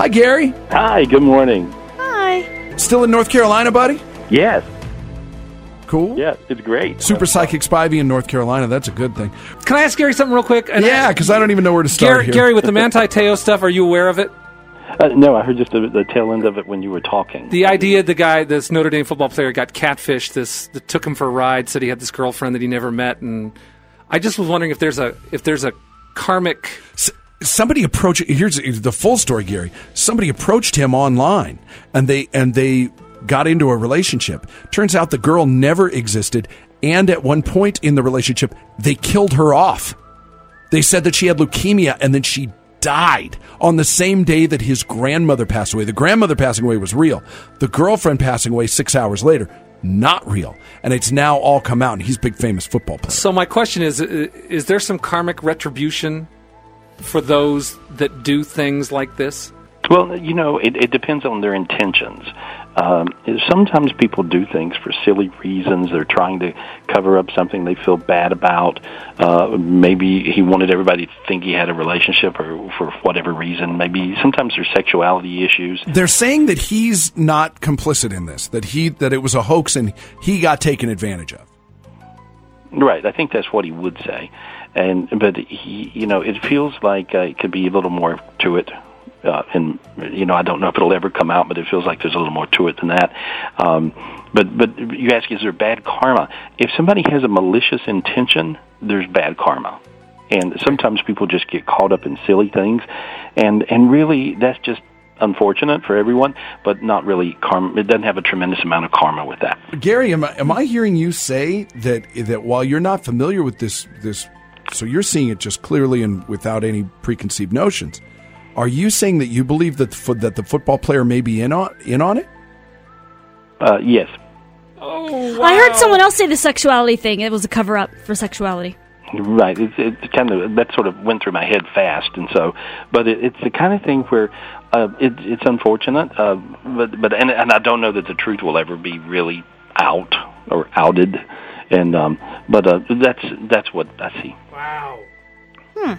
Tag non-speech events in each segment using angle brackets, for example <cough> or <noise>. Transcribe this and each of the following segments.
Hi, Gary. Hi, good morning. Hi. Still in North Carolina, buddy? Yes, Cool. yes, it's great. Super Psychic Spivey in North Carolina. That's a good thing. Can I ask Gary something real quick? And Yeah, because I don't even know where to start Gary, here. Gary, with the Manti Te'o stuff, are you aware of it? Uh, no, I heard just the, the tail end of it when you were talking. The idea the guy, this Notre Dame football player, got catfished. This that took him for a ride. Said he had this girlfriend that he never met, and I just was wondering if there's a if there's a karmic. Somebody approached. Here's the full story, Gary. Somebody approached him online, and they and they got into a relationship. Turns out the girl never existed, and at one point in the relationship, they killed her off. They said that she had leukemia, and then she died on the same day that his grandmother passed away. The grandmother passing away was real. The girlfriend passing away six hours later, not real. And it's now all come out, and he's big famous football player. So my question is: Is there some karmic retribution for those that do things like this? Well, you know, it, it depends on their intentions. Um, sometimes people do things for silly reasons. They're trying to cover up something they feel bad about. Uh, maybe he wanted everybody to think he had a relationship, or for whatever reason. Maybe sometimes there's sexuality issues. They're saying that he's not complicit in this, that he that it was a hoax and he got taken advantage of. Right. I think that's what he would say. And but he, you know, it feels like uh, it could be a little more to it. Uh, and you know, I don't know if it'll ever come out, but it feels like there's a little more to it than that. Um, but but you ask, is there bad karma? If somebody has a malicious intention, there's bad karma. And sometimes people just get caught up in silly things, and and really that's just unfortunate for everyone, but not really karma. It doesn't have a tremendous amount of karma with that. Gary, am I, am I hearing you say that that while you're not familiar with this this, so you're seeing it just clearly and without any preconceived notions? Are you saying that you believe that the, fo- that the football player may be in on in on it? Uh, yes, I heard someone else say the sexuality thing. It was a cover up for sexuality. Right. It's it kind of that sort of went through my head fast, and so, but it, it's the kind of thing where uh, it, it's unfortunate, uh, but but and, and I don't know that the truth will ever be really out or outed, and um, but uh, that's that's what I see. Hmm.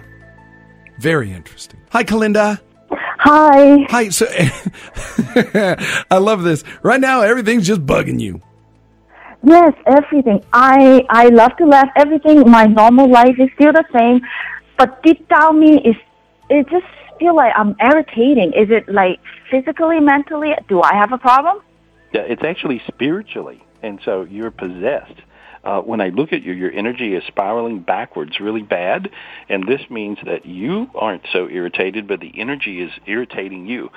Very interesting. Hi, Kalinda. Hi. Hi. So, <laughs> I love this. Right now, everything's just bugging you. Yes, everything. I I love to laugh. Everything. My normal life is still the same, but deep down me is it just feel like I'm irritating. Is it like physically, mentally? Do I have a problem? Yeah, it's actually spiritually, and so you're possessed. Uh, when I look at you, your energy is spiraling backwards really bad, and this means that you aren't so irritated, but the energy is irritating you.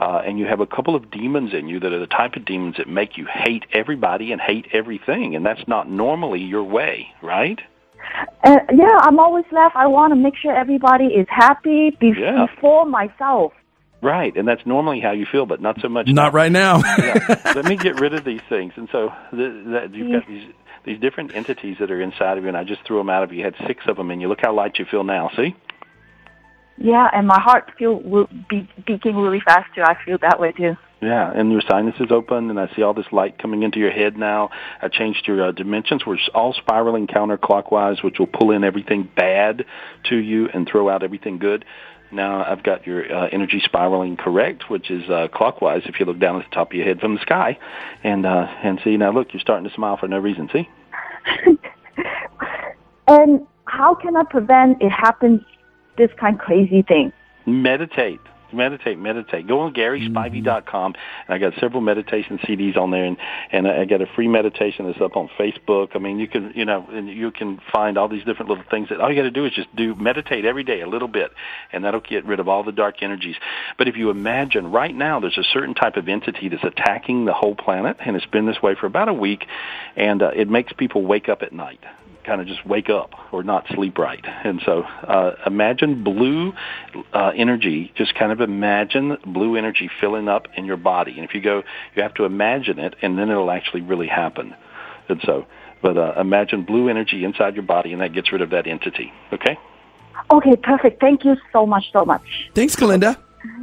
Uh, and you have a couple of demons in you that are the type of demons that make you hate everybody and hate everything, and that's not normally your way, right? Uh, yeah, I'm always laugh. I want to make sure everybody is happy be- Yeah. before myself. Right, and that's normally how you feel, but not so much. Not right now. yeah. <laughs> Let me get rid of these things. And so the, the, you've got these these different entities that are inside of you, and I just threw them out of you. You had six of them, and you look how light you feel now. See? Yeah, and my heart feel will be beating really fast too. I feel that way too. Yeah, and your sinus is open, and I see all this light coming into your head now. I changed your uh, dimensions. We're all spiraling counterclockwise, which will pull in everything bad to you and throw out everything good. Now I've got your uh, energy spiraling correct, which is uh, clockwise. If you look down at the top of your head from the sky, and uh, and see now, look, you're starting to smile for no reason. See? <laughs> And how can I prevent it happens? This kind of crazy thing. Meditate. Meditate, meditate. Go on GarySpivey.com, and I got several meditation CDs on there, and and I got a free meditation that's up on Facebook. I mean, you can you know, and you can find all these different little things that all you got to do is just do meditate every day a little bit, and that'll get rid of all the dark energies. But if you imagine right now, there's a certain type of entity that's attacking the whole planet, and it's been this way for about a week, and uh, it makes people wake up at night kind of just wake up or not sleep right. And so uh, imagine blue uh, energy, just kind of imagine blue energy filling up in your body. And if you go, you have to imagine it, and then it'll actually really happen. And so, but uh, imagine blue energy inside your body, and that gets rid of that entity. Okay? Okay, perfect. Thank you so much, so much. Thanks, Galinda.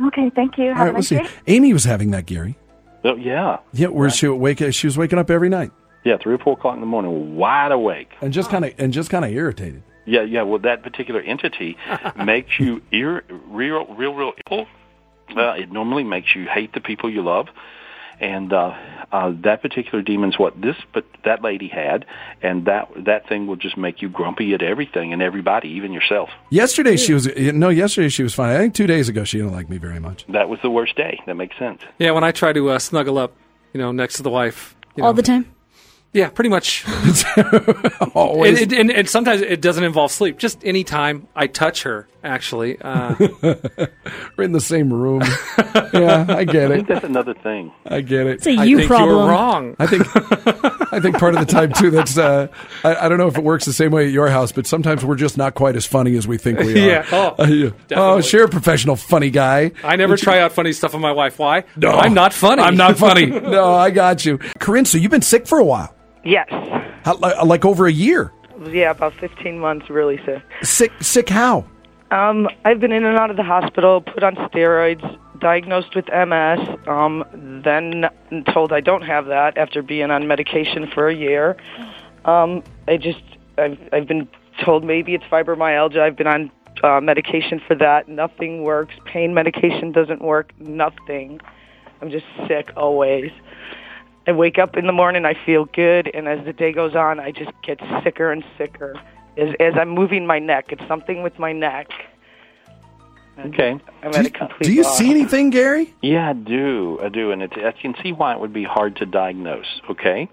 Okay, thank you. All Have right, a we'll see. day. Amy was having that, Gary. Oh, yeah. Yeah, where she would wake. She was waking up every night Yeah, three or four o'clock in the morning, wide awake. and just kind of and just kind of irritated. Yeah, yeah. Well, that particular entity <laughs> makes you ir- real, real, real ill. Uh, it normally makes you hate the people you love, and uh, uh, that particular demon's what this, but that lady had, and that that thing will just make you grumpy at everything and everybody, even yourself. Yesterday she was no. Yesterday she was fine. I think two days ago she didn't like me very much. That was the worst day. That makes sense. Yeah, when I try to uh, snuggle up, you know, next to the wife. You All know, the time. Yeah, pretty much. <laughs> Always. And, and, and sometimes it doesn't involve sleep. Just any time I touch her, actually. Uh, <laughs> We're in the same room. yeah, I get I think it. that's another thing. I get it. It's a you think problem. you were wrong. I think <laughs> I think part of the time too. That's uh, I, I don't know if it works the same way at your house, but sometimes we're just not quite as funny as we think we are. Yeah. Oh, Uh, yeah. oh, definitely. sure, professional funny guy. I never try out funny stuff on my wife. Why? No, I'm not funny. I'm not funny. no, I got you, Corinne. So you've been sick for a while, Yes. How, like, like over a year. Yeah, about 15 months, really sick. Sick, sick. How? Um, I've been in and out of the hospital, put on steroids, diagnosed with MS, um, then told I don't have that after being on medication for a year. Um, I just, I've, I've been told maybe it's fibromyalgia. I've been on uh, medication for that. Nothing works. Pain medication doesn't work. Nothing. I'm just sick always. I wake up in the morning, I feel good, and as the day goes on, I just get sicker and sicker. As, as I'm moving my neck, it's something with my neck. Okay. I'm Do at you, a complete do you loss. see anything, Gary? Yeah, I do. I do, and it, I can see why it would be hard to diagnose. Okay,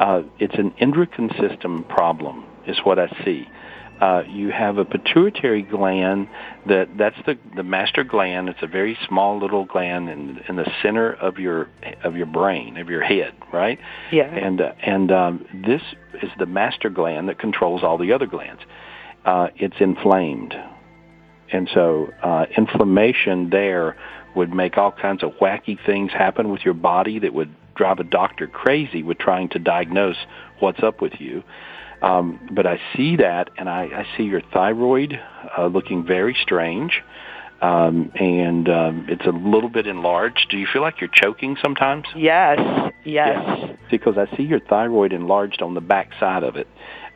uh, it's an endocrine system problem, is what I see. Uh, you have a pituitary gland that that's the the master gland. It's a very small little gland in in the center of your of your brain of your head, right? Yeah. And uh, and um, this is the master gland that controls all the other glands. Uh, it's inflamed, and so uh, inflammation there would make all kinds of wacky things happen with your body that would drive a doctor crazy with trying to diagnose what's up with you. Um, but I see that, and I, I see your thyroid uh, looking very strange, um, and um, it's a little bit enlarged. Do you feel like you're choking sometimes? Yes, yes. Yeah. Because I see your thyroid enlarged on the back side of it.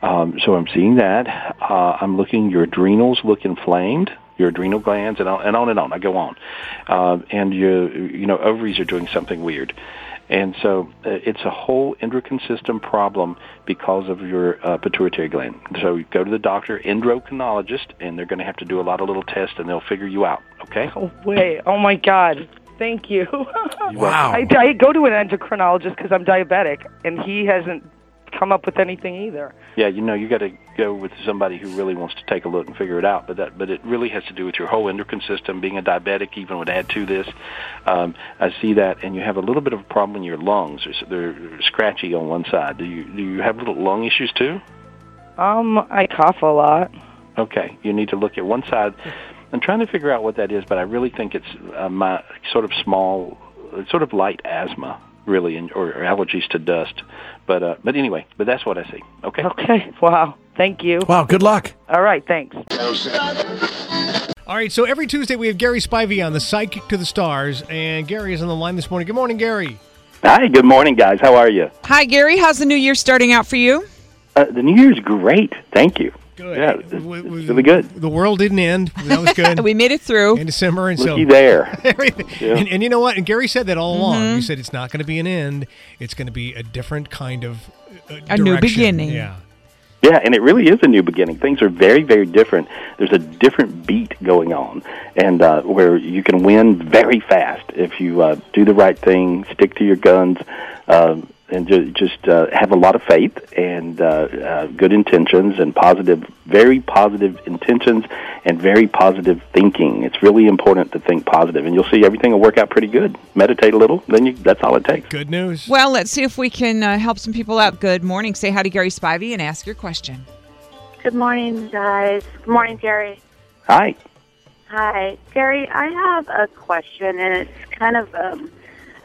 Um, so I'm seeing that. Uh, I'm looking, your adrenals look inflamed, your adrenal glands, and on and on. And on. I go on. Uh, and your, you know, ovaries are doing something weird. And so uh, it's a whole endocrine system problem because of your uh, pituitary gland. So you go to the doctor, endocrinologist, and they're going to have to do a lot of little tests, and they'll figure you out. Okay? Oh, wait. Oh, my God. Thank you. Wow. I, I go to an endocrinologist because I'm diabetic, and he hasn't come up with anything either. Yeah, you know, you got to go with somebody who really wants to take a look and figure it out. But that, but it really has to do with your whole endocrine system. Being a diabetic even would add to this. Um, I see that, and you have a little bit of a problem in your lungs. They're, they're scratchy on one side. Do you do you have little lung issues too? Um, I cough a lot. Okay, you need to look at one side. I'm trying to figure out what that is, but I really think it's uh, my sort of small, sort of light asthma, really, and, or, or allergies to dust. But uh, but anyway, but that's what I see. Okay. Okay. Wow. Thank you. Wow, good luck. All right. Thanks. All right, so every Tuesday we have Gary Spivey on the Psychic to the Stars, and Gary is on the line this morning. Good morning, Gary. Hi. Good morning, guys. How are you? Hi, Gary. How's the new year starting out for you? Uh, the New Year's great. Thank you. Good. Yeah, it's, W- it's w- really good. The world didn't end. That was good. <laughs> We made it through. in December, and so Looky there. <laughs> Yeah. And, and you know what? And Gary said that all along. Mm-hmm. He said it's not going to be an end. It's going to be a different kind of uh, A new beginning. Yeah. Yeah, and it really is a new beginning. Things are very, very different. There's a different beat going on, and uh, where you can win very fast if you uh, do the right thing, stick to your guns, uh, and ju- just uh, have a lot of faith and uh, uh, good intentions and positive, very positive intentions and very positive thinking. It's really important to think positive, and you'll see everything will work out pretty good. Meditate a little, then you, that's all it takes. Good news. Well, let's see if we can uh, help some people out. Good morning. Say hi to Gary Spivey and ask your question. Good morning, guys. Good morning, Gary. Hi. Hi, Gary. I have a question, and it's kind of um,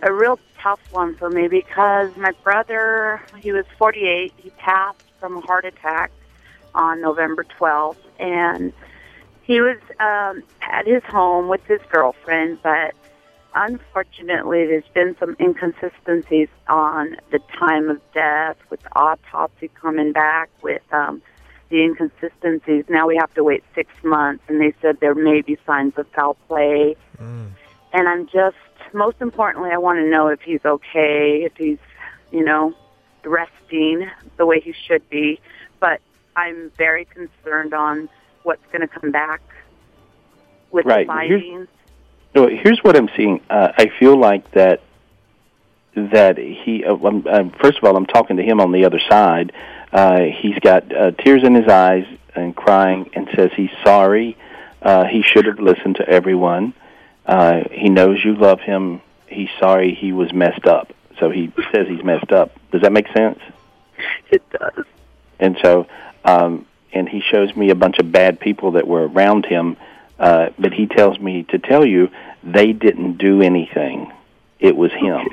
a real tough one for me because my brother, he was 48. He passed from a heart attack on November 12th, and he was um, at his home with his girlfriend, but unfortunately, there's been some inconsistencies on the time of death with the autopsy coming back with um, the inconsistencies. Now we have to wait six months, and they said there may be signs of foul play. And I'm just, most importantly, I want to know if he's okay, if he's, you know, resting the way he should be. But I'm very concerned on what's going to come back with Right. the Here's- findings. No, here's what I'm seeing. Uh, I feel like that that he. Uh, um, um, first of all, I'm talking to him on the other side. Uh, he's got uh, tears in his eyes and crying, and says he's sorry. Uh, he should have listened to everyone. Uh, he knows you love him. He's sorry he was messed up. So he says he's messed up. Does that make sense? It does. And so, um, and he shows me a bunch of bad people that were around him, uh, but he tells me to tell you they didn't do anything. It was him.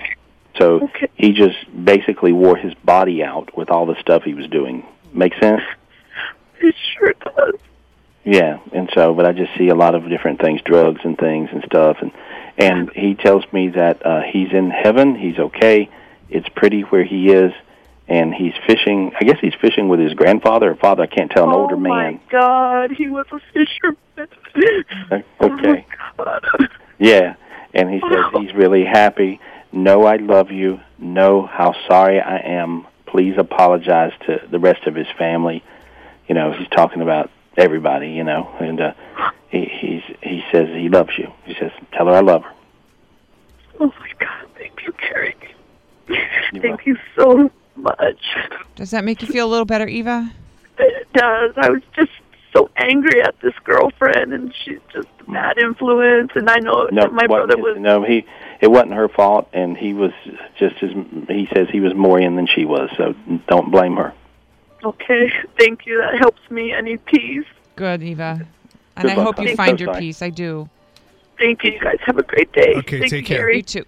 So he just basically wore his body out with all the stuff he was doing. Make sense? It sure does. Yeah, and so, but I just see a lot of different things, drugs and things and stuff, and and he tells me that uh, he's in heaven, he's okay, it's pretty where he is, and he's fishing. I guess he's fishing with his grandfather or father. I can't tell. An older man. oh my God, he was a fisherman. Uh, Okay. Yeah, and he says he's really happy. Know I love you. Know how sorry I am. Please apologize to the rest of his family. You know, he's talking about everybody. You know, and uh, he he's he says he loves you. He says, tell her I love her. Oh my God, thank you, Gary. Thank you so much. Does that make you feel a little better, Eva? It does. I was just so angry at this girlfriend, and she's just a bad influence. And I know No, that my what- brother was. no, he it wasn't her fault, and he was just as he says he was more in than she was. So don't blame her. Okay, <laughs> thank you. That helps me. I need peace. Good, Eva. And Good I luck, hope you honey. find So your peace. I do. Thank you. You guys have a great day. Okay, Thank take you, care. Gary. You too.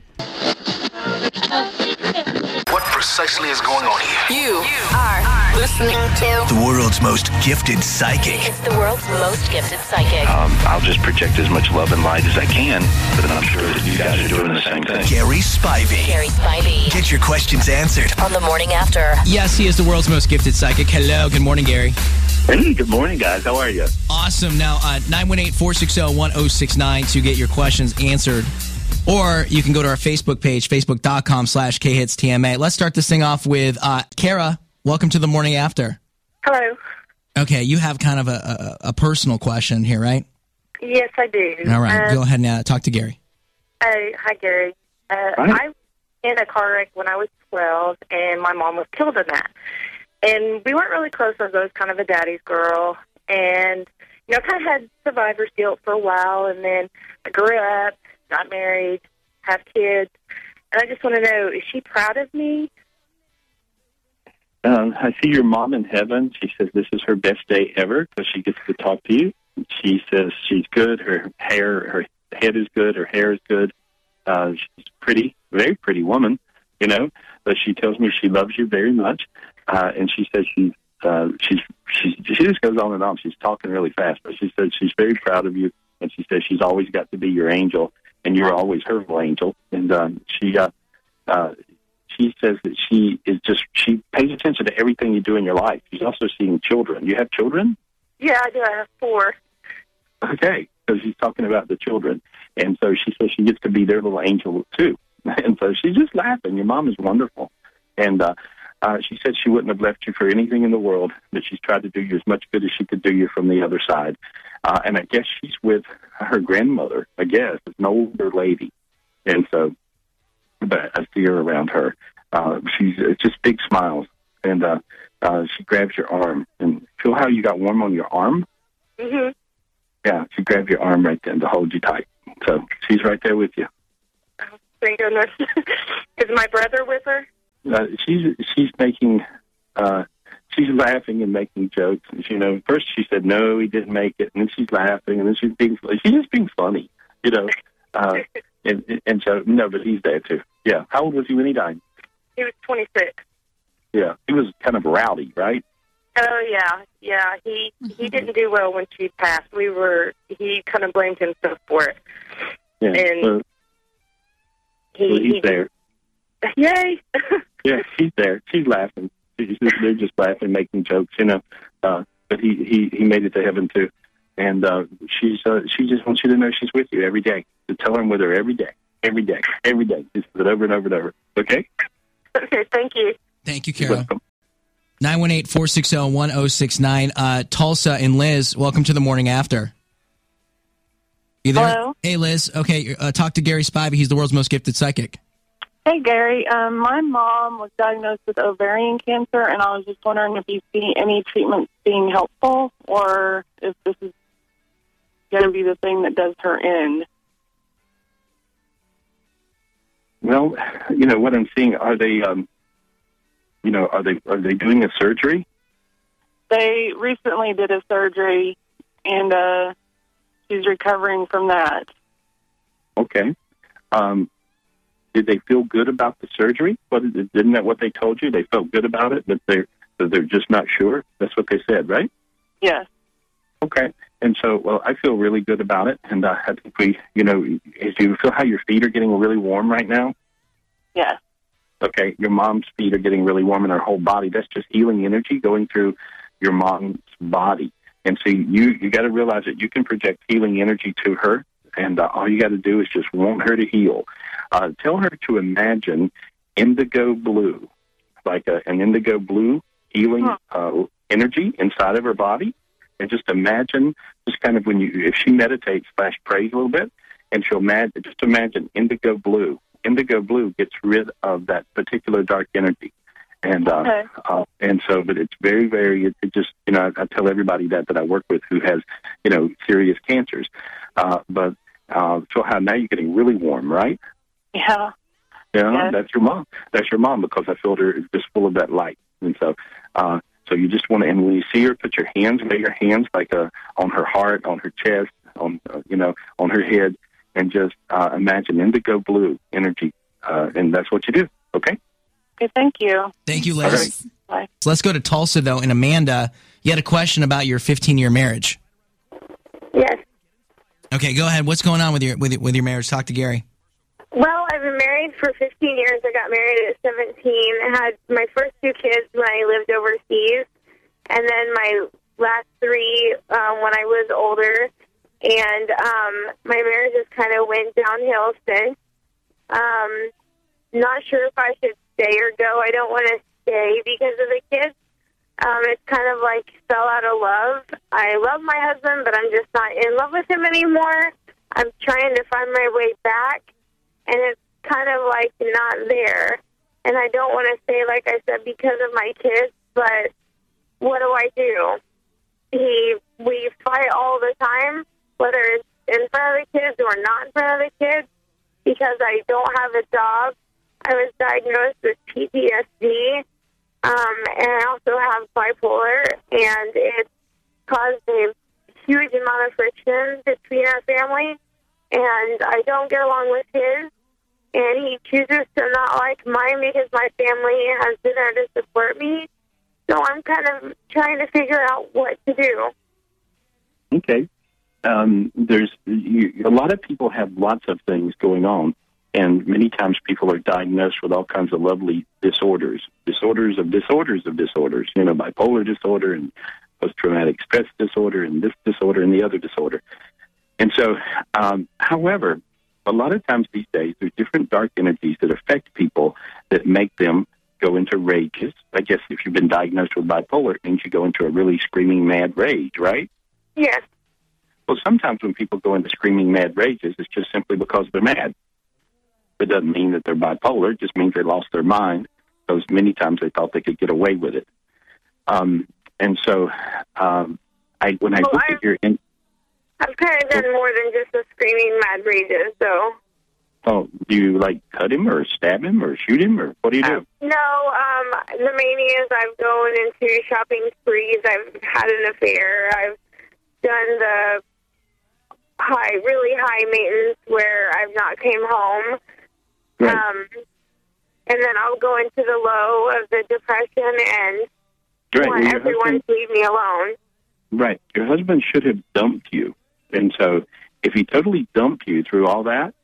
What precisely is going on here? You are listening to The world's most gifted psychic. it's the world's most gifted psychic. Um, I'll just project as much love and light as I can, but I'm sure that you guys are doing the same thing. Gary Spivey. Gary Spivey Get your questions answered. on the morning after. Yes, he is the world's most gifted psychic. Hello, good morning, Gary. Hey, good morning, guys. How are you? Awesome. Now, uh, 918 460 1069 to get your questions answered. Or you can go to our Facebook page, facebook.com slash khitstma. Let's start this thing off with uh, Kara. Welcome to the morning after. Hello. Okay, you have kind of a, a, a personal question here, right? Yes, I do. All right, Um, go ahead and uh, talk to Gary. Hi, hi, Gary. Uh, Hi. I was in a car wreck when I was 12, and my mom was killed in that. And we weren't really close. I was kind of a daddy's girl, and you know, kind of had survivor's guilt for a while. And then I grew up, got married, have kids, and I just want to know: is she proud of me? Um, I see your mom in heaven. She says this is her best day ever because she gets to talk to you. She says she's good. Her hair, her head is good. Her hair is good. Uh, she's pretty, very pretty woman, you know. But she tells me she loves you very much, uh, and she says she's uh, she's she's she just goes on and on. She's talking really fast, but she says she's very proud of you, and she says she's always got to be your angel, and you're always her angel. And um, she uh, uh, she says that she is just she pays attention to everything you do in your life. She's also seeing children. You have children? Yeah, I do. I have four. Okay, so she's talking about the children, and so she says she gets to be their little angel too. <laughs> And so she's just laughing. Your mom is wonderful, and uh, Uh, she said she wouldn't have left you for anything in the world, that she's tried to do you as much good as she could do you from the other side. Uh, and I guess she's with her grandmother, I guess. It's an older lady. And so, but I see her around her. Uh, she's it's just big smiles. And uh, uh, she grabs your arm. And feel how you got warm on your arm? Mhm. Yeah, she grabbed your arm right then to hold you tight. So she's right there with you. Thank goodness. <laughs> Is my brother with her? uh, she's she's making uh she's laughing and making jokes and you know first she said no he didn't make it and then she's laughing and then she's being she's just being funny you know <laughs> uh and and so no but he's there too. Yeah. How old was he when he died? He was 26. yeah. He was kind of rowdy right? Oh yeah, yeah. He he didn't do well when she passed. We were he kind of blamed himself for it. yeah. And well, He, well, he's he there. <laughs> Yay! <laughs> yeah he's there. She's laughing. She's just, they're just laughing making jokes you know. Uh but he he he made it to heaven too and uh she's uh she just wants you to know she's with you every day to tell her I'm with her every day every day every day just do it over and over and over okay okay, thank you. Thank you, Kara. 918 460 1069. Uh, Tulsa and Liz, welcome to the morning after. You there? Hello? Hey, Liz. Okay, uh, talk to Gary Spivey. He's the world's most gifted psychic. Hey, Gary. Um, my mom was diagnosed with ovarian cancer, and I was just wondering if you see any treatments being helpful or if this is going to be the thing that does her in. Well, you know what I'm seeing. Are they, um, you know, are they are they doing a surgery? They recently did a surgery, and uh, she's recovering from that. Okay. Um, did they feel good about the surgery? What isn't that what they told you? They felt good about it, but they're they're just not sure. That's what they said, right? Yes. Okay. And so, well, I feel really good about it, and uh, I think we, you know, do you feel how your feet are getting really warm right now? Yes. Okay, your mom's feet are getting really warm in her whole body. That's just healing energy going through your mom's body. And so you you got to realize that you can project healing energy to her, and uh, all you got to do is just want her to heal. Uh, tell her to imagine indigo blue, like a, an indigo blue healing uh, energy inside of her body, and just imagine, just kind of when you if she meditates slash prays a little bit, and she'll imagine, just imagine indigo blue. Indigo blue gets rid of that particular dark energy. And uh, Okay. uh, and so, but it's very, very. It, it just you know, I, I tell everybody that that I work with who has you know serious cancers. Uh, but uh, so how now you're getting really warm, right? Yeah. Yeah, Yes. that's your mom. That's your mom because I filled her just full of that light, and so uh, so you just want to. And when you see her, put your hands, lay your hands like uh, on her heart, on her chest, on uh, you know, on her head, and just uh, imagine indigo blue energy, uh, and that's what you do. Okay. Okay, thank you. Thank you, Liz. Bye. So let's go to Tulsa, though. And Amanda, you had a question about your 15 year marriage. Yes. Okay, go ahead. What's going on with your with, with your marriage? Talk to Gary. Well, I've been married for 15 years. I got married at 17. I had my first two kids when I lived overseas, and then my last three um, when I was older. And um, my marriage just kind of went downhill since. Um, not sure if I should stay or go. I don't want to stay because of the kids. Um, it's kind of like fell out of love. I love my husband, but I'm just not in love with him anymore. I'm trying to find my way back, and it's kind of like not there. And I don't want to say, like I said, because of my kids, but what do I do? He, we fight all the time, whether it's in front of the kids or not in front of the kids, because I don't have a job. I was diagnosed with PTSD, um, and I also have bipolar, and it's caused a huge amount of friction between our family. And I don't get along with his, and he chooses to not like mine because my family has been there to support me. So I'm kind of trying to figure out what to do. Okay. Um, there's you, a lot of people have lots of things going on, and many times people are diagnosed with all kinds of lovely disorders, disorders of disorders of disorders. You know, bipolar disorder and post-traumatic stress disorder, and this disorder and the other disorder. And so, um, however, a lot of times these days there's different dark energies that affect people that make them go into rages. I guess if you've been diagnosed with bipolar, it means you go into a really screaming mad rage, right? Yes. Well, sometimes when people go into screaming mad rages, it's just simply because they're mad. It doesn't mean that they're bipolar. It just means they lost their mind because many times they thought they could get away with it. Um, and so, um, I when I Well, look I- at your in, I've kind of done more than just the screaming mad rages, so. oh, do you like cut him or stab him or shoot him or what do you do? No, um, the mania is I've gone into shopping sprees. I've had an affair. I've done the high, really high maintenance where I've not came home. Right. Um, and then I'll go into the low of the depression and Right. want everyone husband- to leave me alone. Right. Your husband should have dumped you. And so if he totally dumped you through all that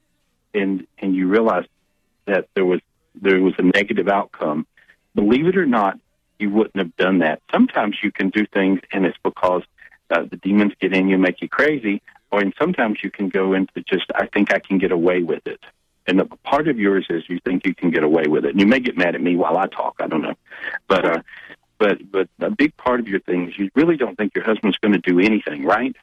and and you realize that there was there was a negative outcome, believe it or not, you wouldn't have done that. Sometimes you can do things and it's because uh, the demons get in you and make you crazy, or and sometimes you can go into just I think I can get away with it. And the part of yours is you think you can get away with it. And you may get mad at me while I talk, I don't know. But uh but but a big part of your thing is you really don't think your husband's going to do anything, right?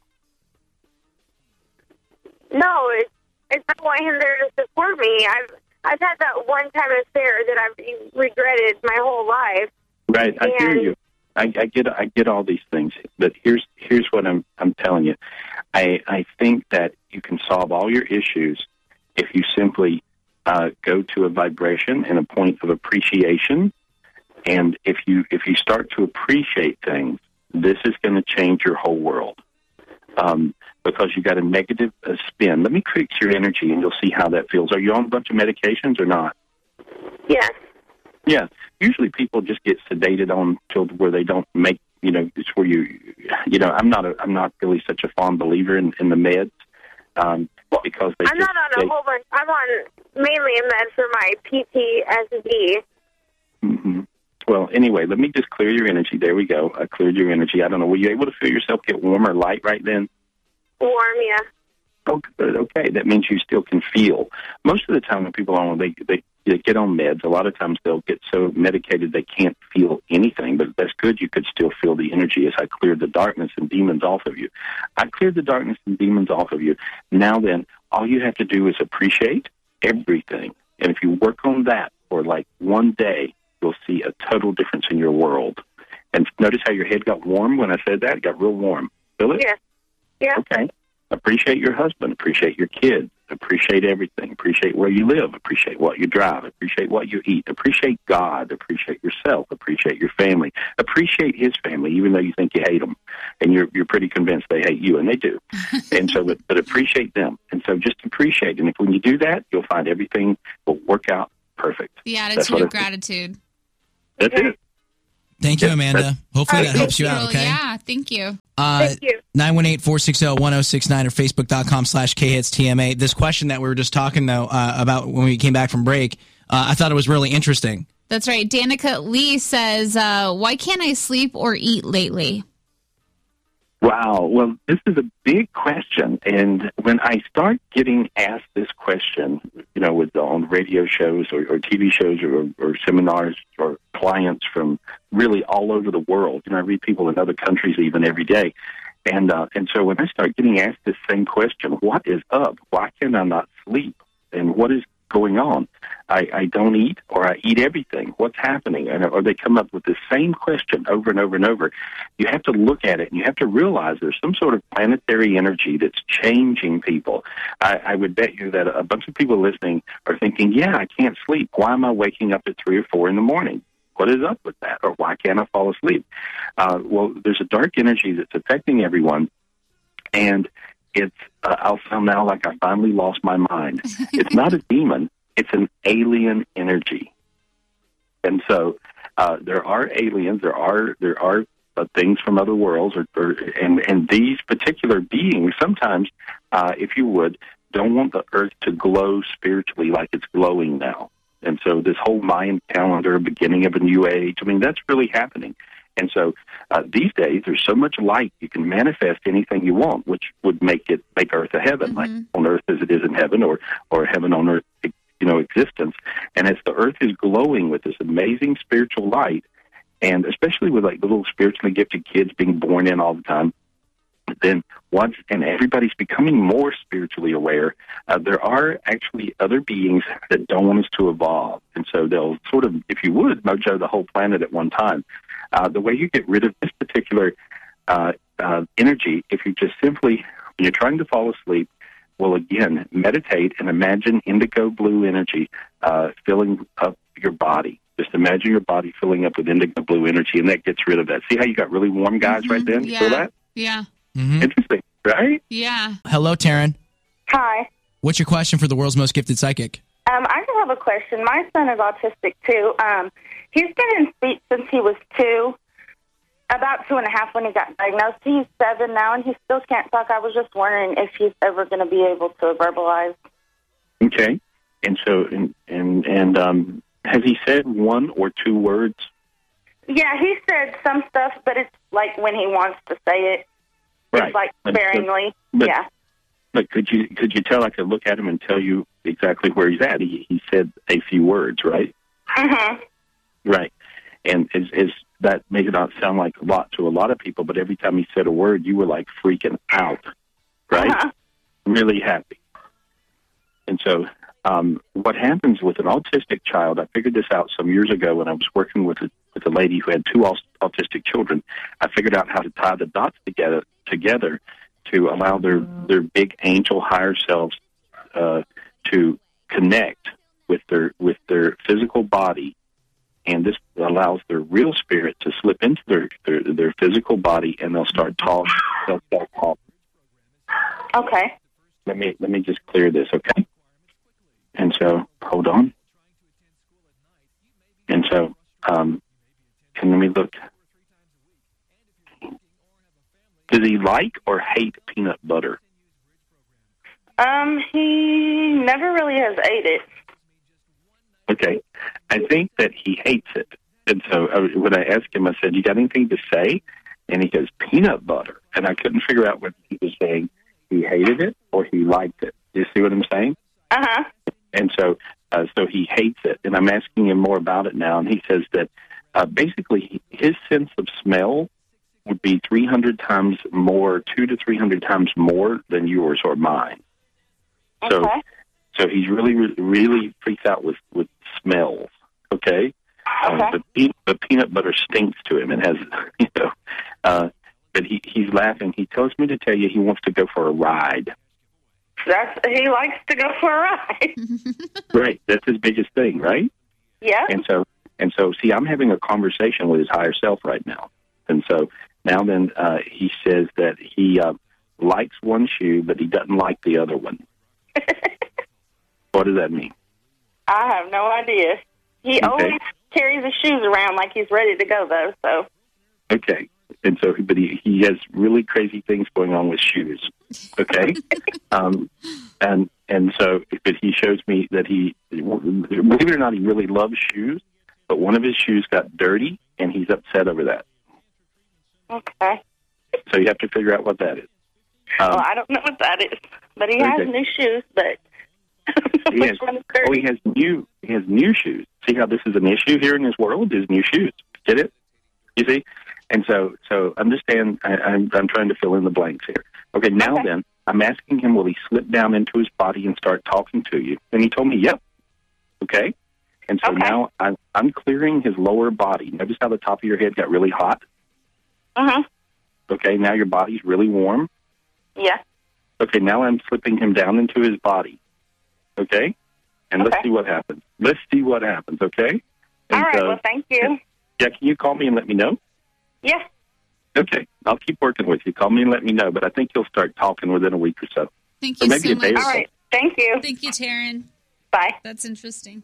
No, it's it's I want him there to support me. I've I've had that one time affair that I've regretted my whole life. Right, I hear you. I, I get I get all these things, but here's here's what I'm I'm telling you. I I think that you can solve all your issues if you simply uh, go to a vibration and a point of appreciation, and if you if you start to appreciate things, this is going to change your whole world. Um, because you got a negative uh, spin. Let me fix your energy, and you'll see how that feels. Are you on a bunch of medications or not? Yes. Yeah, usually people just get sedated on till where they don't make. You know, it's where you, you know, I'm not a, I'm not really such a fond believer in, in the meds, um, because they I'm just, not on a they, whole bunch. I'm on mainly a med for my PTSD. Mhm. Well, anyway, let me just clear your energy. There we go. I cleared your energy. I don't know. Were you able to feel yourself get warm or light right then? Warm, yeah. Oh. Okay, that means you still can feel. Most of the time, when people are on they they, they get on meds, a lot of times they'll get so medicated they can't feel anything. But that's good. You could still feel the energy as I cleared the darkness and demons off of you. I cleared the darkness and demons off of you. Now then, all you have to do is appreciate everything, and if you work on that for like one day, you'll see a total difference in your world. And notice how your head got warm when I said that. It got real warm. Feel it? Yes. Yeah. Okay. Appreciate your husband. Appreciate your kids. Appreciate everything. Appreciate where you live. Appreciate what you drive. Appreciate what you eat. Appreciate God. Appreciate yourself. Appreciate your family. Appreciate His family, even though you think you hate them, and you're you're pretty convinced they hate you, and they do. <laughs> and so, but, but appreciate them. And so, just appreciate. And if when you do that, you'll find everything will work out perfect. The attitude of I think. gratitude. That's it. Thank you, Amanda. Hopefully that helps you out, okay? Yeah, thank you. Uh, 918-460-1069 or facebook.com slash khitstma. This question that we were just talking, though, uh, about when we came back from break, uh, I thought it was really interesting. That's right. Danica Lee says, uh, "Why can't I sleep or eat lately?" Wow. Well, this is a big question, and when I start getting asked this question, you know, with on radio shows or, or TV shows or, or seminars or clients from really all over the world, you know, I read people in other countries even every day, and uh, and so when I start getting asked this same question, what is up? Why can I not sleep? And what is going on? I, I don't eat or I eat everything. What's happening? And, or they come up with the same question over and over and over. You have to look at it and you have to realize there's some sort of planetary energy that's changing people. I, I would bet you that a bunch of people listening are thinking, yeah, I can't sleep. Why am I waking up at three or four in the morning? What is up with that? Or why can't I fall asleep? Uh, well, there's a dark energy that's affecting everyone. And it's, uh, I'll sound now like I finally lost my mind. <laughs> it's not a demon, it's an alien energy. And so uh, there are aliens, there are, there are uh, things from other worlds, or, or, and, and these particular beings sometimes, uh, if you would, don't want the earth to glow spiritually like it's glowing now. And so this whole Mayan calendar, beginning of a new age, I mean, that's really happening. And so uh, these days, there's so much light you can manifest anything you want, which would make it make Earth a heaven, like on Earth as it is in heaven, or or heaven on Earth you know existence. And as the earth is glowing with this amazing spiritual light, and especially with like the little spiritually gifted kids being born in all the time, then once and everybody's becoming more spiritually aware, uh, there are actually other beings that don't want us to evolve, and so they'll sort of, if you would, mojo the whole planet at one time. Uh, the way you get rid of this particular uh, uh, energy, if you just simply, when you're trying to fall asleep, will again meditate and imagine indigo blue energy uh, filling up your body. Just imagine your body filling up with indigo blue energy, and that gets rid of that. See how you got really warm guys right then? Yeah. Feel that? Yeah. Interesting, right? Yeah. Hello, Taryn. Hi. What's your question for the world's most gifted psychic? Um, I have a question. My son is autistic too. Um, he's been in speech since he was two, about two and a half when he got diagnosed. He's seven now, and he still can't talk. I was just wondering if he's ever going to be able to verbalize. Okay. And so, and and, and um, has he said one or two words? Yeah, he said some stuff, but it's like when he wants to say it. Right. It's like sparingly. but- yeah. But could you could you tell? I could look at him and tell you exactly where he's at. He he said a few words, right? Mhm. Right. And is is that may not sound like a lot to a lot of people, but every time he said a word, you were like freaking out, right? Uh-huh. Really happy. And so, um, what happens with an autistic child? I figured this out some years ago when I was working with a, with a lady who had two autistic children. I figured out how to tie the dots together together to allow their their big angel higher selves uh, to connect with their with their physical body, and this allows their real spirit to slip into their their, their physical body, and they'll start talking. They'll start talking. Okay. Let me let me just clear this, okay? And so, hold on. And so, um, and let me look. Does he like or hate peanut butter? Um, he never really has ate it. Okay. I think that he hates it. And so uh, when I asked him, I said, You got anything to say? And he goes, Peanut butter. And I couldn't figure out whether he was saying he hated it or he liked it. Do you see what I'm saying? Uh huh. And so, uh, so he hates it. And I'm asking him more about it now. And he says that uh, basically his sense of smell would be 300 times more, two to 300 times more than yours or mine. So, Okay. so he's really, really, really freaked out with with smells. Okay. Um, Okay. the, pe- the peanut butter stinks to him and has, <laughs> you know, uh, but he he's laughing. He tells me to tell you he wants to go for a ride. That's he likes to go for a ride. <laughs> Right. That's his biggest thing, right? yeah. And so, and so, see, I'm having a conversation with his higher self right now. And so now then, uh, he says that he uh, likes one shoe, but he doesn't like the other one. <laughs> what does that mean? I have no idea. He Okay. always carries his shoes around like he's ready to go, though. So Okay. And so, but he, he has really crazy things going on with shoes. Okay. <laughs> um, and, and so, but he shows me that he, believe it or not, he really loves shoes, but one of his shoes got dirty and he's upset over that. okay. So you have to figure out what that is. Um, well, I don't know what that is, but he has new shoes. But he has, oh, he has new he has new shoes. See how this is an issue here in this world? Is new shoes. Get it? You see? And so so understand. I, I'm I'm trying to fill in the blanks here. Okay. Now then, I'm asking him, will he slip down into his body and start talking to you? And he told me, yep. Okay. And so now I'm I'm clearing his lower body. Notice how the top of your head got really hot. uh huh. Okay. Now your body's really warm. Yeah. Okay, now I'm slipping him down into his body. Okay? And let's see what happens. Let's see what happens, okay? All And right. so- well, uh, thank you. yeah, can you call me and let me know? Yeah. Okay, I'll keep working with you. Call me and let me know, but I think you'll start talking within a week or so. Thank Or you maybe so a day much. or. All right. Thank you. Thank you, Taryn. Bye. That's interesting.